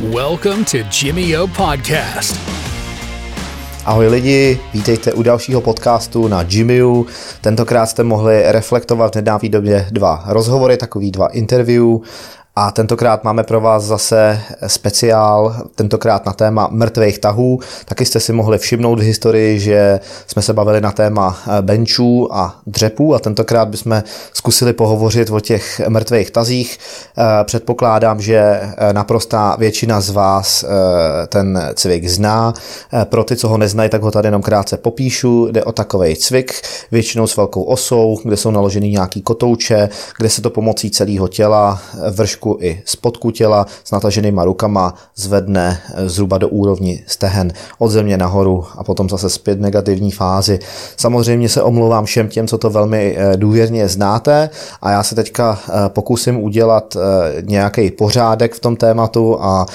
Welcome to Jimmy O Podcast. Ahoj lidi, vítejte u dalšího podcastu na Jimmyu. Tentokrát jste mohli reflektovat v nedávné době dva rozhovory, takový dva interview a tentokrát máme pro vás zase speciál, tentokrát na téma mrtvých tahů. Taky jste si mohli všimnout v historii, že jsme se bavili na téma eh, benchů a dřepů a tentokrát bychom zkusili pohovořit o těch mrtvých tazích. Eh, předpokládám, že eh, naprostá většina z vás ten cvik zná. Pro ty, co ho neznají, tak ho tady jenom krátce popíšu. Jde o takový cvik, většinou s velkou osou, kde jsou naloženy nějaký kotouče, kde se to pomocí celého těla vršku vršku i spodku těla s nataženýma rukama zvedne eh, zhruba do úrovni stehen od země nahoru a potom zase zpět negativní fázi. Samozřejmě se omlouvám všem těm, co to velmi eh, důvěrně znáte a já se teďka eh, pokusím udělat nějaký pořádek v tom tématu a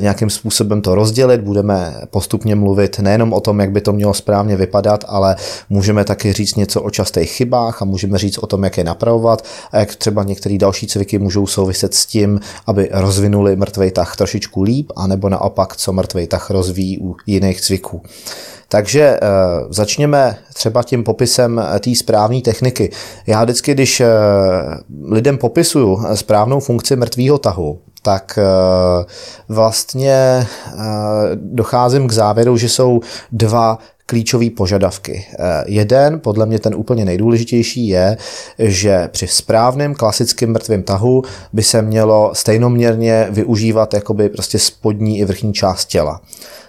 nějakým způsobem to rozdělit. Budeme postupně mluvit nejenom o tom, jak by to mělo správně vypadat, ale můžeme taky říct něco o častých chybách a můžeme říct o tom, jak je napravovat a jak třeba některé další cviky můžou souviset s tím, aby rozvinuli mrtvej tah trošičku líp, anebo naopak, co mrtvej tah rozvíjí u jiných cviků. Takže e, začněme třeba tím popisem eh, té správné techniky. Já vždycky, když e, lidem popisuju správnou funkci mrtvého tahu, tak vlastně docházím k závěru, že jsou dva klíčové požadavky. Eh, jeden, podle mě ten úplně nejdůležitější, je, že při správném klasickém mrtvém tahu by se mělo stejnoměrně využívat jakoby prostě spodní i vrchní část těla.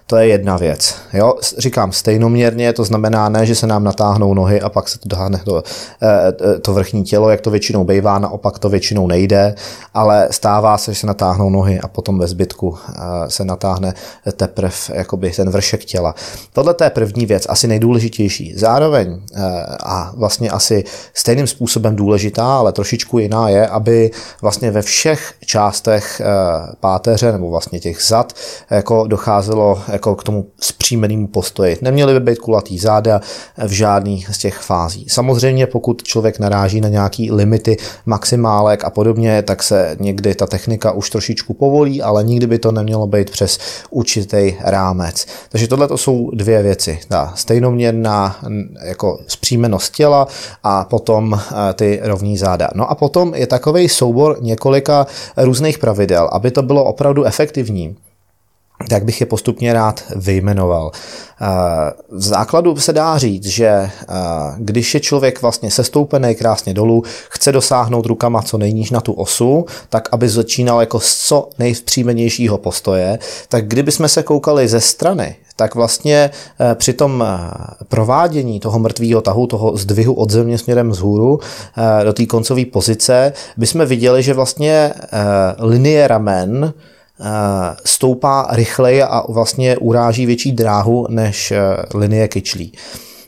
To je jedna věc. Jo? Říkám stejnoměrně, to znamená ne, že se nám natáhnou nohy a pak se to doháhne to, eh, to vrchní tělo, jak to většinou bývá, naopak to většinou nejde, ale stává se, že se natáhnou nohy a potom ve zbytku eh, se natáhne teprve jakoby ten vršek těla. Tohle je první věc, asi nejdůležitější. Zároveň eh, a vlastně asi stejným způsobem důležitá, ale trošičku jiná je, aby vlastně ve všech částech páteře nebo vlastně těch zad jako docházelo jako k tomu zpříjmenému postoji. Neměly by být kulatý záda v žádný z těch fází. Samozřejmě pokud člověk naráží na nějaký limity maximálek a podobně, tak se někdy ta technika už trošičku povolí, ale nikdy by to nemělo být přes určitý rámec. Takže tohle to jsou dvě věci. Ta stejnoměrná jako zpříjmenost těla a potom eh, ty rovní záda. No a potom je takový soubor několika různých pravidel, aby to bylo opravdu efektivní tak bych je postupně rád vyjmenoval. Eh, v základu se dá říct, že eh, když je člověk vlastně sestoupený krásně dolů, chce dosáhnout rukama co nejníž na tu osu, tak aby začínal jako z co nejvpřímenějšího postoje, tak kdyby jsme se koukali ze strany, tak vlastně eh, při tom provádění toho mrtvého tahu, toho zdvihu od země směrem vzhůru do té koncové pozice, bychom viděli, že vlastně linie ramen stoupá rychleji a vlastně uráží větší dráhu než eh, linie kyčlí.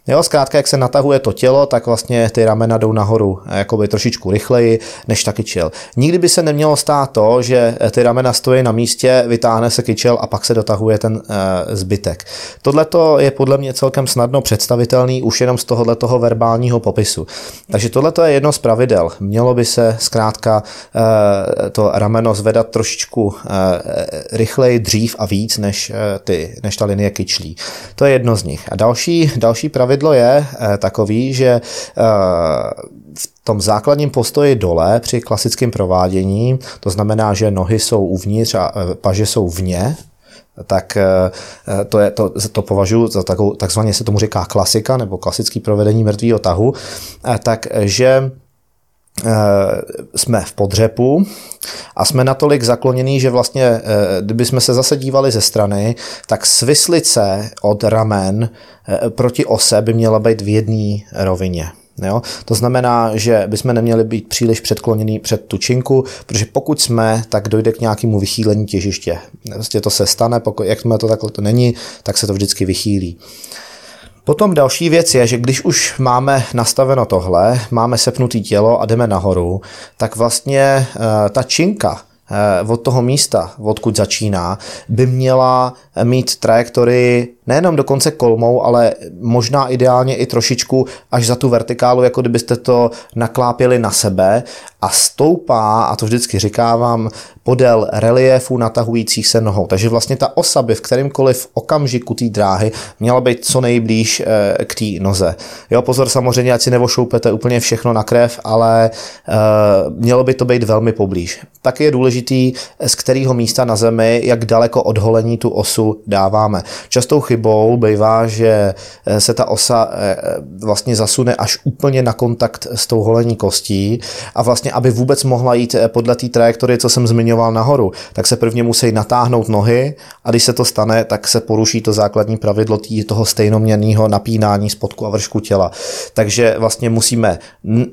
Jo, zkrátka, jak se natahuje to tělo, tak vlastně ty ramena jdou nahoru eh, jakoby trošičku rychleji než ta kyčel. Nikdy by se nemělo stát to, že eh, ty ramena stojí na místě, vytáhne se kyčel a pak se dotahuje ten e, zbytek. Tohle je podle mě celkem snadno představitelný už jenom z tohohle toho verbálního popisu. Takže tohle je jedno z pravidel. Mělo by se zkrátka e, to rameno zvedat trošičku e, rychleji, dřív a víc než, ty, než ta linie kyčlí. To je jedno z nich. A další, další pravidel pravidlo je eh, takový, že eh, v tom základním postoji dole při klasickém provádění, to znamená, že nohy jsou uvnitř a eh, paže jsou vně, tak to, je, to, to považuji za takovou, takzvaně se tomu říká klasika nebo klasický provedení mrtvého tahu, takže jsme v podřepu a jsme natolik zaklonění, že vlastně, kdyby jsme se zase dívali ze strany, tak svislice od ramen Eh, proti ose by měla být v jedné rovině. Jo? To znamená, že bychom neměli být příliš předkloněný před tu činku, protože pokud jsme, tak dojde k nějakému vychýlení těžiště. Vlastně to se stane, pokud, jak to takhle to není, tak se to vždycky vychýlí. Potom další věc je, že když už máme nastaveno tohle, máme sepnutý tělo a jdeme nahoru, tak vlastně e, ta činka, Eh, od toho místa, odkud začíná, by měla mít trajektorii nejenom do konce kolmou, ale možná ideálně i trošičku až za tu vertikálu, jako kdybyste to naklápěli na sebe a stoupá, a to vždycky říkávám, podél reliéfu natahujících se nohou. Takže vlastně ta osa by v kterémkoliv okamžiku té dráhy měla být co nejblíž eh, k té noze. Jo, pozor samozřejmě, ať si nevošoupete úplně všechno na krev, ale uh, mělo by to být velmi poblíž. Tak je důležitý, z kterého místa na zemi, jak daleko od holení tu osu dáváme. Častou chybou bývá, že eh, se ta osa vlastně zasune až úplně na kontakt s tou holení kostí a vlastně, aby vůbec mohla jít podle té trajektorie, co jsem zmiňoval, nahoru, tak se prvně musí natáhnout nohy a když se to stane, tak se poruší to základní pravidlo tý, toho stejnoměrného napínání spodku a vršku těla. Takže vlastně musíme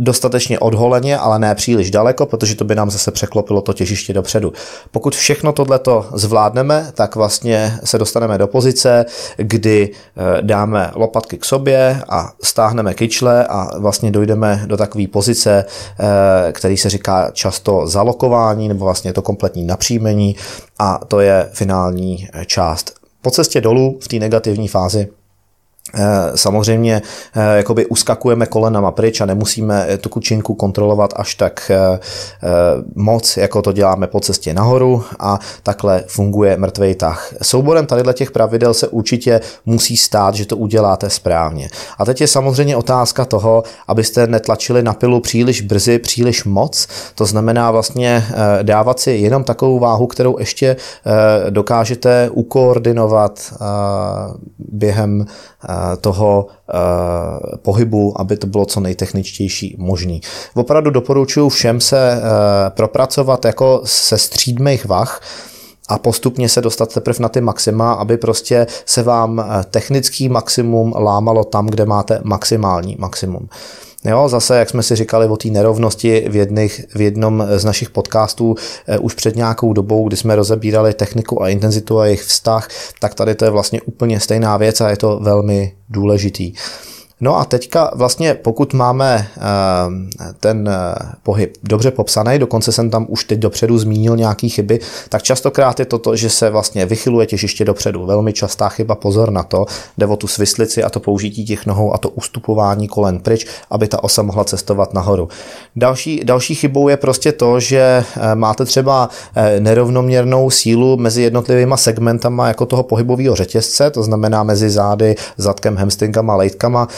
dostatečně odholeně, ale ne příliš daleko, protože to by nám zase překlopilo to těžiště dopředu. Pokud všechno tohleto zvládneme, tak vlastně se dostaneme do pozice, kdy eh, dáme lopatky k sobě a stáhneme kyčle a vlastně dojdeme do takové pozice, eh, který se říká často zalokování, nebo vlastně to kompletní napříjmení a to je finální část. Po cestě dolů v té negativní fázi Eh, samozřejmě eh, jakoby uskakujeme kolenama pryč a nemusíme tu kučinku kontrolovat až tak eh, moc, jako to děláme po cestě nahoru a takhle funguje mrtvej tah. Souborem tady těch pravidel se určitě musí stát, že to uděláte správně. A teď je samozřejmě otázka toho, abyste netlačili na pilu příliš brzy, příliš moc. To znamená vlastně dávat si jenom takovou váhu, kterou ještě dokážete ukoordinovat během toho eh, pohybu, aby to bylo co nejtechničtější možný. Opravdu doporučuji všem se eh, propracovat jako se střídmých vah, a postupně se dostat teprve na ty maxima, aby prostě se vám eh, technický maximum lámalo tam, kde máte maximální maximum. Jo, zase, jak jsme si říkali o té nerovnosti v, jedných, v jednom z našich podcastů eh, už před nějakou dobou, kdy jsme rozebírali techniku a intenzitu a jejich vztah, tak tady to je vlastně úplně stejná věc a je to velmi důležitý. No a teďka vlastně pokud máme eh, ten eh, pohyb dobře popsaný, dokonce jsem tam už teď dopředu zmínil nějaký chyby, tak častokrát je to to, že se vlastně vychyluje těžiště dopředu. Velmi častá chyba, pozor na to, jde o tu svislici a to použití těch nohou a to ustupování kolen pryč, aby ta osa mohla cestovat nahoru. Další, další chybou je prostě to, že eh, máte třeba nerovnoměrnou sílu mezi jednotlivými segmentama jako toho pohybového řetězce, to znamená mezi zády, zadkem, hamstringama, lejtkama,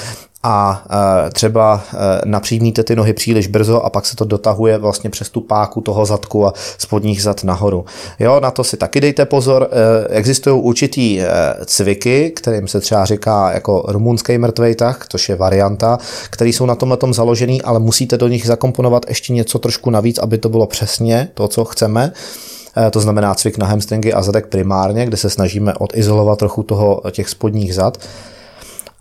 a e, třeba e, napřímíte ty nohy příliš brzo a pak se to dotahuje vlastně přes tu páku toho zadku a spodních zad nahoru. Jo, na to si taky dejte pozor. E, existují určitý cviky, kterým se třeba říká jako rumunský mrtvej tah, což je varianta, který jsou na tomhle tom založený, ale musíte do nich zakomponovat ještě něco trošku navíc, aby to bylo přesně to, co chceme to znamená cvik na hamstringy a zadek primárně, kde se snažíme odizolovat trochu toho těch spodních zad.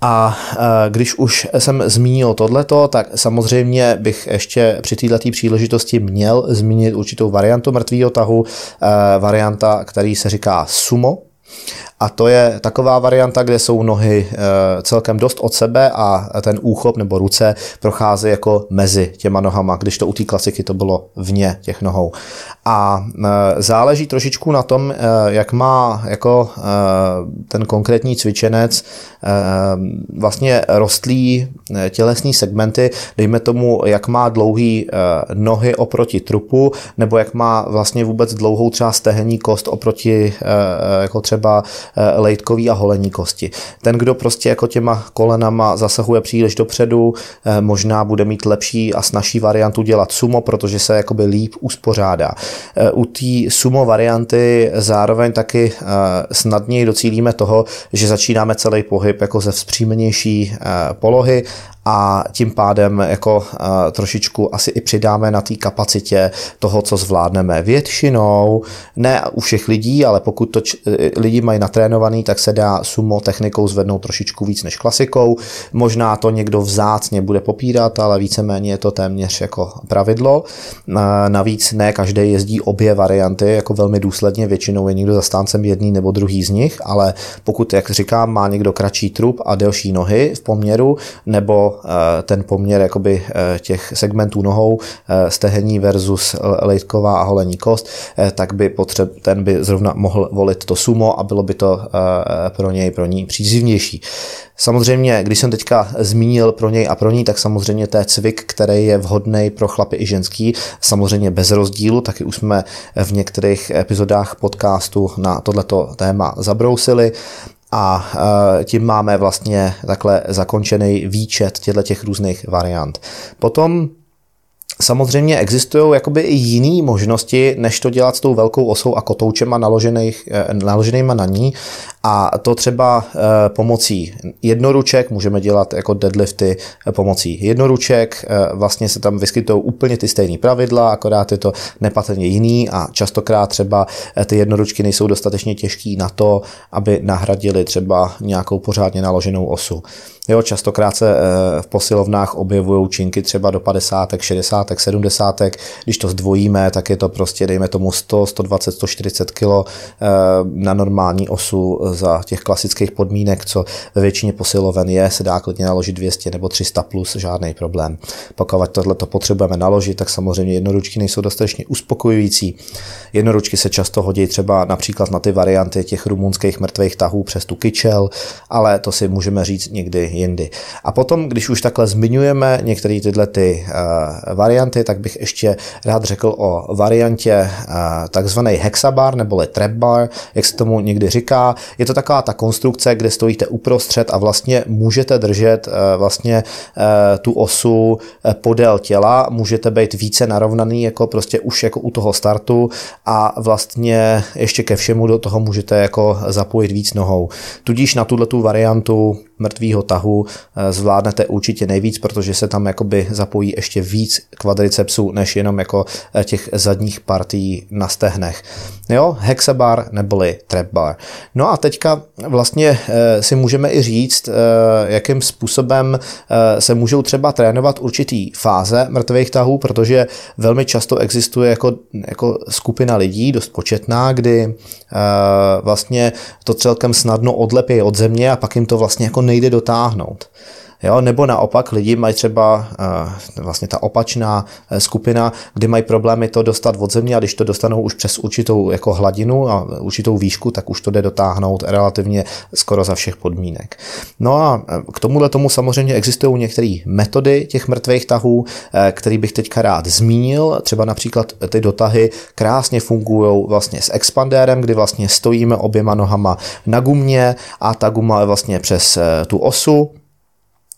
A e, když už jsem zmínil tohleto, tak samozřejmě bych ještě při této příležitosti měl zmínit určitou variantu mrtvého tahu, e, varianta, který se říká sumo. A to je taková varianta, kde jsou nohy e, celkem dost od sebe a ten úchop nebo ruce prochází jako mezi těma nohama, když to u té klasiky to bylo vně těch nohou. A záleží trošičku na tom, jak má jako ten konkrétní cvičenec vlastně rostlí eh, tělesní segmenty, dejme tomu, jak má dlouhý eh, nohy oproti trupu, nebo jak má vlastně vůbec dlouhou třeba stehenní kost oproti eh, jako třeba lejtkový a holení kosti. Ten, kdo prostě jako těma kolenama zasahuje příliš dopředu, možná bude mít lepší a snažší variantu dělat sumo, protože se jakoby líp uspořádá. U té sumo varianty zároveň taky snadněji docílíme toho, že začínáme celý pohyb jako ze vzpřímenější eh, polohy a tím pádem jako trošičku asi i přidáme na té kapacitě toho, co zvládneme. Většinou, ne u všech lidí, ale pokud to č- eh, lidi mají natrénovaný, tak se dá sumo technikou zvednout trošičku víc než klasikou. Možná to někdo vzácně bude popírat, ale víceméně je to téměř jako pravidlo. Uh, navíc ne každý jezdí obě varianty jako velmi důsledně, většinou je někdo zastáncem jedný nebo druhý z nich, ale pokud, jak říkám, má někdo kratší trup a delší nohy v poměru, nebo Eh, ten poměr jakoby eh, těch segmentů nohou, eh, stehení versus lejtková a holení kost, tak by potřeb, ten by zrovna mohl volit to sumo a bylo by to to pro něj, pro ní přízivnější. Samozřejmě, když jsem teďka zmínil pro něj a pro ní, tak samozřejmě to je cvik, který je vhodný pro chlapy i ženský, samozřejmě bez rozdílu, taky už jsme v některých epizodách podcastu na tohleto téma zabrousili a e, tím máme vlastně takhle zakončený výčet těchto těch různých variant. Potom Samozřejmě existují jakoby i jiné možnosti, než to dělat s tou velkou osou a kotoučema naložených, e, naloženýma na ní a to třeba e, pomocí jednoruček můžeme dělat jako deadlifty pomocí jednoruček. Vlastně se tam vyskytují úplně ty stejné pravidla, akorát je to nepatrně jiný a častokrát třeba ty jednoručky nejsou dostatečně těžký na to, aby nahradili třeba nějakou pořádně naloženou osu. Jo, častokrát se eh, v posilovnách objevují činky třeba do 50, 60, 70. Když to zdvojíme, tak je to prostě, dejme tomu 100, 120, 140 kg na normální osu za těch klasických podmínek, co ve většině posiloven je, se dá klidně naložit 200 nebo 300 plus, žádný problém. Pokud tohle to potřebujeme naložit, tak samozřejmě jednoručky nejsou dostatečně uspokojující. Jednoručky se často hodí třeba například na ty varianty těch rumunských mrtvých tahů přes tu kyčel, ale to si můžeme říct někdy jindy. A potom, když už takhle zmiňujeme některé tyhle ty uh, varianty, tak bych ještě rád řekl o variantě uh, takzvaný hexabar neboli trap bar, jak se tomu někdy říká. Je to taková ta konstrukce, kde stojíte uprostřed a vlastně můžete držet uh, vlastně uh, tu osu podél těla, můžete být více narovnaný jako prostě už jako u toho startu a vlastně ještě ke všemu do toho můžete jako zapojit víc nohou. Tudíž na tuhle tu variantu mrtvého tahu eh, zvládnete určitě nejvíc, protože se tam jakoby zapojí ještě víc kvadricepsů, než jenom jako eh, těch zadních partí na stehnech. Jo, hexabar neboli trap bar. No a teďka vlastně eh, si můžeme i říct, jakým způsobem se můžou třeba trénovat určitý fáze mrtvých tahů, protože velmi často existuje jako, jako skupina lidí, dost početná, kdy vlastně to celkem snadno odlepí od země a pak jim to vlastně jako nejde dotáhnout. Jo, nebo naopak lidi mají třeba uh, vlastně ta opačná eh, skupina, kdy mají problémy to dostat od země a když to dostanou už přes určitou jako hladinu a určitou výšku, tak už to jde dotáhnout relativně skoro za všech podmínek. No a eh, k tomuhle tomu samozřejmě existují některé metody těch mrtvých tahů, který bych teďka rád zmínil. Třeba například ty dotahy krásně fungují vlastně s expandérem, kdy vlastně stojíme oběma nohama na gumě a ta guma je vlastně přes tu osu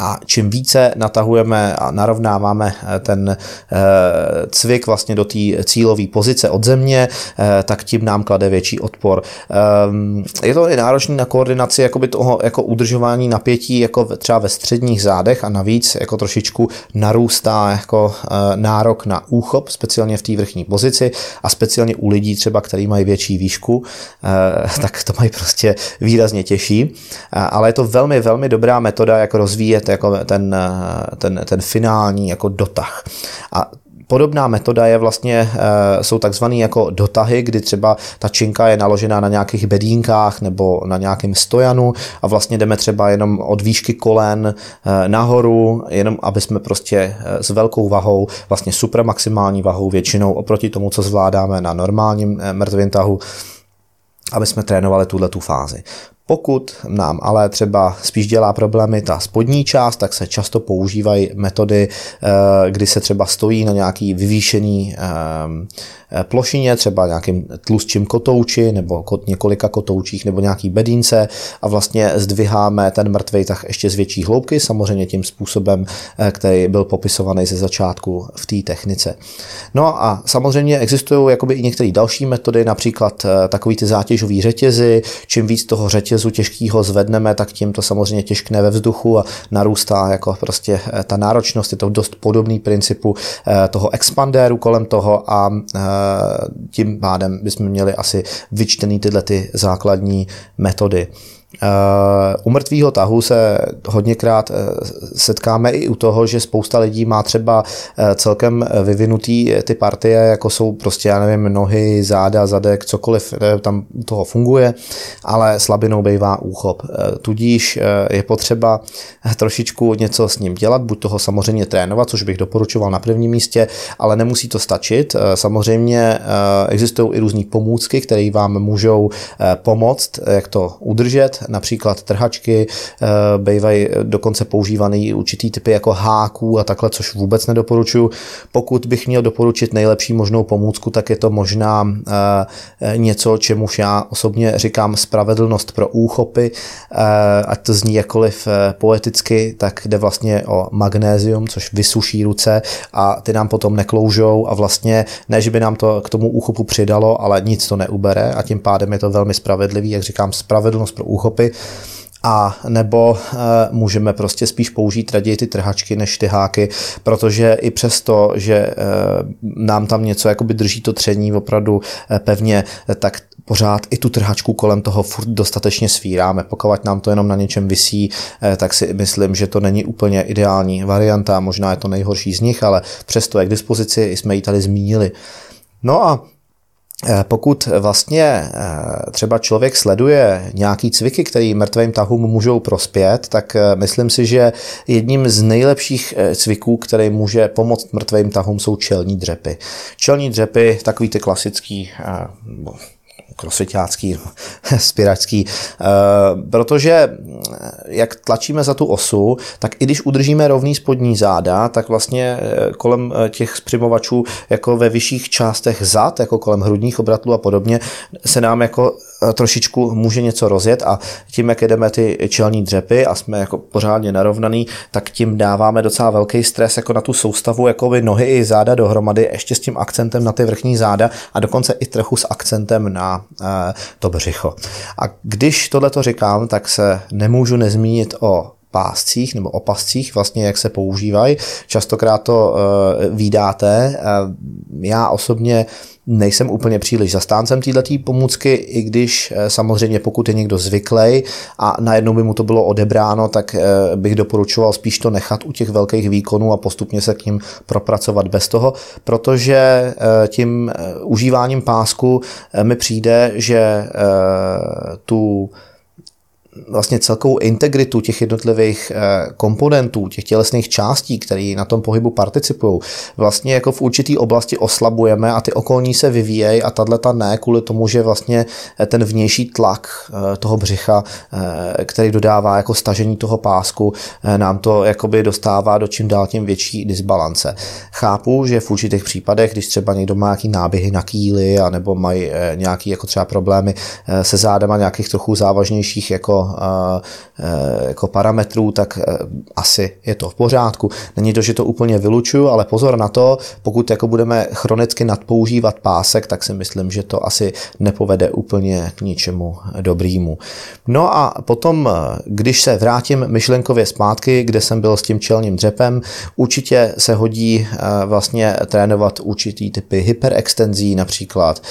a čím více natahujeme a narovnáváme eh, ten eh, cvik vlastně do té cílové pozice od země, eh, tak tím nám klade větší odpor. Ehm, je to i náročné na koordinaci jakoby toho jako udržování napětí jako třeba ve středních zádech a navíc jako trošičku narůstá jako nárok na úchop, speciálně v té vrchní pozici a speciálně u lidí třeba, který mají větší výšku, tak to mají prostě výrazně těžší. Ale je to velmi, velmi dobrá metoda, jak rozvíjet jako ten, ten, ten finální jako dotah. A Podobná metoda je vlastně, eh, jsou takzvané jako dotahy, kdy třeba ta činka je naložená na nějakých bedínkách nebo na nějakém stojanu a vlastně jdeme třeba jenom od výšky kolen eh, nahoru, jenom aby jsme prostě eh, s velkou vahou, vlastně super maximální vahou většinou oproti tomu, co zvládáme na normálním mrtvém tahu, aby jsme trénovali tuhle tu fázi. Pokud nám ale třeba spíš dělá problémy ta spodní část, tak se často používají metody, eh, kdy se třeba stojí na nějaký vyvýšený eh, plošině, třeba nějakým tlustším kotouči nebo několika kotoučích nebo nějaký bedínce a vlastně zdviháme ten mrtvej tak ještě z větší hloubky, samozřejmě tím způsobem, eh, který byl popisovaný ze začátku v té technice. No a samozřejmě existují jakoby i některé další metody, například eh, takový ty zátěžový řetězy, čím víc toho řetězu těžkého zvedneme, tak tím to samozřejmě těžkne ve vzduchu a narůstá jako prostě ta náročnost, je to dost podobný principu toho expandéru kolem toho a tím pádem bychom měli asi vyčtený tyhle ty základní metody. U mrtvého tahu se hodněkrát setkáme i u toho, že spousta lidí má třeba celkem vyvinutý ty partie, jako jsou prostě, já nevím, nohy, záda, zadek, cokoliv tam toho funguje, ale slabinou bývá úchop. Tudíž je potřeba trošičku něco s ním dělat, buď toho samozřejmě trénovat, což bych doporučoval na prvním místě, ale nemusí to stačit. Samozřejmě existují i různé pomůcky, které vám můžou pomoct, jak to udržet, například trhačky, eh, bývají dokonce používaný určitý typy jako háků a takhle, což vůbec nedoporučuju. Pokud bych měl doporučit nejlepší možnou pomůcku, tak je to možná eh, něco, čemuž já osobně říkám spravedlnost pro úchopy, eh, ať to zní jakoliv poeticky, tak jde vlastně o magnézium, což vysuší ruce a ty nám potom nekloužou a vlastně ne, že by nám to k tomu úchopu přidalo, ale nic to neubere a tím pádem je to velmi spravedlivý, jak říkám, spravedlnost pro úchopy a nebo e, můžeme prostě spíš použít raději ty trhačky než ty háky, protože i přesto, že e, nám tam něco jakoby drží to tření opravdu e, pevně, tak pořád i tu trhačku kolem toho furt dostatečně svíráme. Pokud nám to jenom na něčem visí, tak si myslím, že to není úplně ideální varianta, možná je to nejhorší z nich, ale přesto je k dispozici, jsme ji tady zmínili. No a Eh, pokud vlastně eh, třeba člověk sleduje nějaký cviky, který mrtvým tahům můžou prospět, tak eh, myslím si, že jedním z nejlepších cviků, který může pomoct mrtvým tahům, jsou čelní dřepy. Čelní dřepy, takový ty klasický krosvitácký, spiračský, eh, protože eh, jak tlačíme za tu osu, tak i když udržíme rovný spodní záda, tak vlastně eh, kolem těch zpřimovačů jako ve vyšších částech zad, jako kolem hrudních obratlů a podobně, se nám jako trošičku může něco rozjet a tím, jak jedeme ty čelní dřepy a jsme jako pořádně narovnaný, tak tím dáváme docela velký stres jako na tu soustavu jako by nohy i záda dohromady, ještě s tím akcentem na ty vrchní záda a dokonce i trochu s akcentem na Eh, to břicho. A když tohle to říkám, tak se nemůžu nezmínit o páscích nebo opascích, vlastně jak se používají. Častokrát to uh, vydáte. Uh, já osobně nejsem úplně příliš zastáncem této pomůcky, i když eh, samozřejmě pokud je někdo zvyklý a najednou by mu to bylo odebráno, tak bych doporučoval spíš to nechat u těch velkých výkonů a postupně se k ním propracovat bez toho, protože tím užíváním pásku mi přijde, že tu vlastně celkovou integritu těch jednotlivých eh, komponentů, těch tělesných částí, které na tom pohybu participují, vlastně jako v určitý oblasti oslabujeme a ty okolní se vyvíjejí a tato ne kvůli tomu, že vlastně eh, ten vnější tlak eh, toho břicha, který dodává jako stažení toho pásku, nám to jakoby dostává do čím dál tím větší disbalance. Chápu, že v určitých případech, když třeba někdo má nějaký náběhy na kýly a nebo mají nějaký jako třeba problémy se zádama nějakých trochu závažnějších jako jako parametrů, tak e, asi je to v pořádku. Není to, že to úplně vylučuju, ale pozor na to, pokud jako budeme chronicky nadpoužívat pásek, tak si myslím, že to asi nepovede úplně k ničemu dobrýmu. No a potom, e, když se vrátím myšlenkově zpátky, kde jsem byl s tím čelním dřepem, určitě se hodí vlastně trénovat určitý typy hyperextenzí například,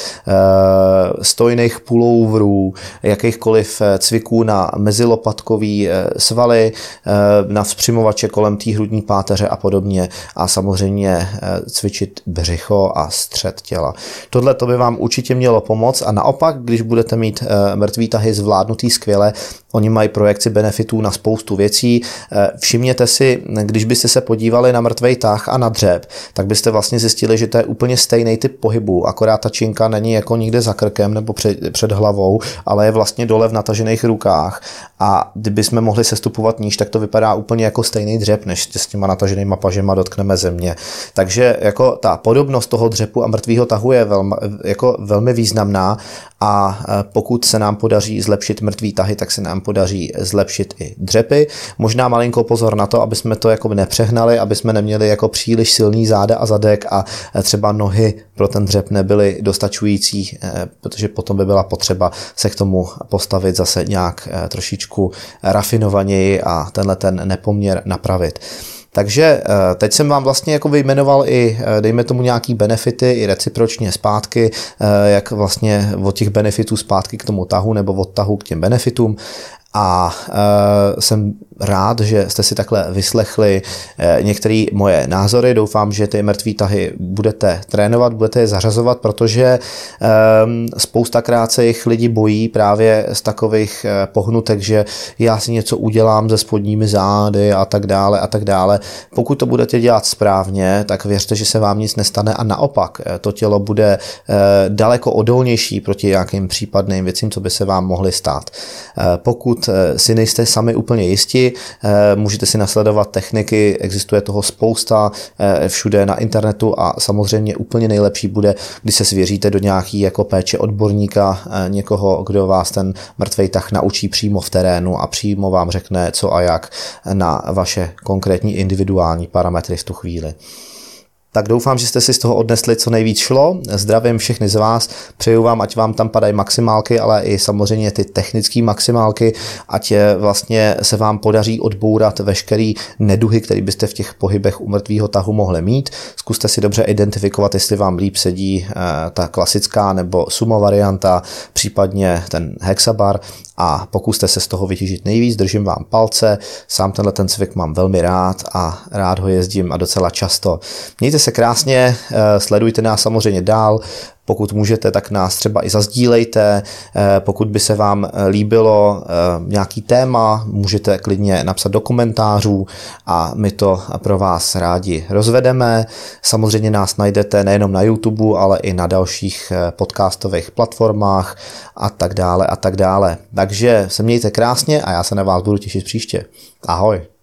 stojných pulloverů, jakýchkoliv cviků na mezilopatkový eh, svaly, eh, na vzpřimovače kolem té hrudní páteře a podobně a samozřejmě eh, cvičit břicho a střed těla. Tohle to by vám určitě mělo pomoct a naopak, když budete mít mrtvý tahy zvládnutý skvěle, Oni mají projekci benefitů na spoustu věcí. Všimněte si, když byste se podívali na mrtvej tah a na dřeb, tak byste vlastně zjistili, že to je úplně stejný typ pohybu, akorát ta činka není jako nikde za krkem nebo před, před hlavou, ale je vlastně dole v natažených rukách a kdyby jsme mohli sestupovat níž, tak to vypadá úplně jako stejný dřep, než s těma nataženýma pažema dotkneme země. Takže jako ta podobnost toho dřepu a mrtvého tahu je velmi, jako velmi významná a e, pokud se nám podaří zlepšit mrtvý tahy, tak se nám podaří zlepšit i dřepy. Možná malinko pozor na to, aby jsme to jako nepřehnali, aby jsme neměli jako příliš silný záda a zadek a e, třeba nohy pro ten dřep nebyly dostačující, e, protože potom by byla potřeba se k tomu postavit zase nějak trošičku rafinovaněji a tenhle ten nepoměr napravit. Takže eh, teď jsem vám vlastně jako vyjmenoval i, eh, dejme tomu nějaký benefity, i recipročně zpátky, eh, jak vlastně od těch benefitů zpátky k tomu tahu nebo od tahu k těm benefitům. a jsem rád, že jste si takhle vyslechli e, některé moje názory. Doufám, že ty mrtvý tahy budete trénovat, budete je zařazovat, protože e, spoustakrát se jich lidi bojí právě z takových e, pohnutek, že já si něco udělám se spodními zády a tak dále a tak dále. Pokud to budete dělat správně, tak věřte, že se vám nic nestane a naopak e, to tělo bude daleko odolnější proti nějakým případným věcím, co by se vám mohly stát. Pokud eh, si nejste sami úplně jisti, eh, můžete si nasledovat techniky, existuje toho spousta eh, všude na internetu a samozřejmě úplně nejlepší bude, když se svěříte do nějaký jako péče odborníka, někoho, kdo vás ten mrtvej tah naučí přímo v terénu a přímo vám řekne co a jak na vaše konkrétní individuální parametry v tu chvíli. Tak doufám, že jste si z toho odnesli co nejvíc šlo. Zdravím všechny z vás, přeju vám, ať vám tam padají maximálky, ale i samozřejmě ty technické maximálky, ať vlastně se vám podaří odbourat veškerý neduhy, který byste v těch pohybech u mrtvého tahu mohli mít. Zkuste si dobře identifikovat, jestli vám líp sedí eh, ta klasická nebo sumo varianta, případně ten hexabar a pokuste se z toho vytěžit nejvíc, držím vám palce, sám tenhle ten cvik mám velmi rád a rád ho jezdím a docela často. Mějte se krásně, eh, sledujte nás samozřejmě dál, pokud můžete, tak nás třeba i zazdílejte. Eh, pokud by se vám eh, líbilo nějaký téma, můžete klidně napsat do komentářů a my to pro vás rádi rozvedeme. Samozřejmě nás najdete nejenom na YouTube, ale i na dalších podcastových platformách a tak dále a tak dále. Takže se mějte krásně a já se na vás budu těšit příště. Ahoj.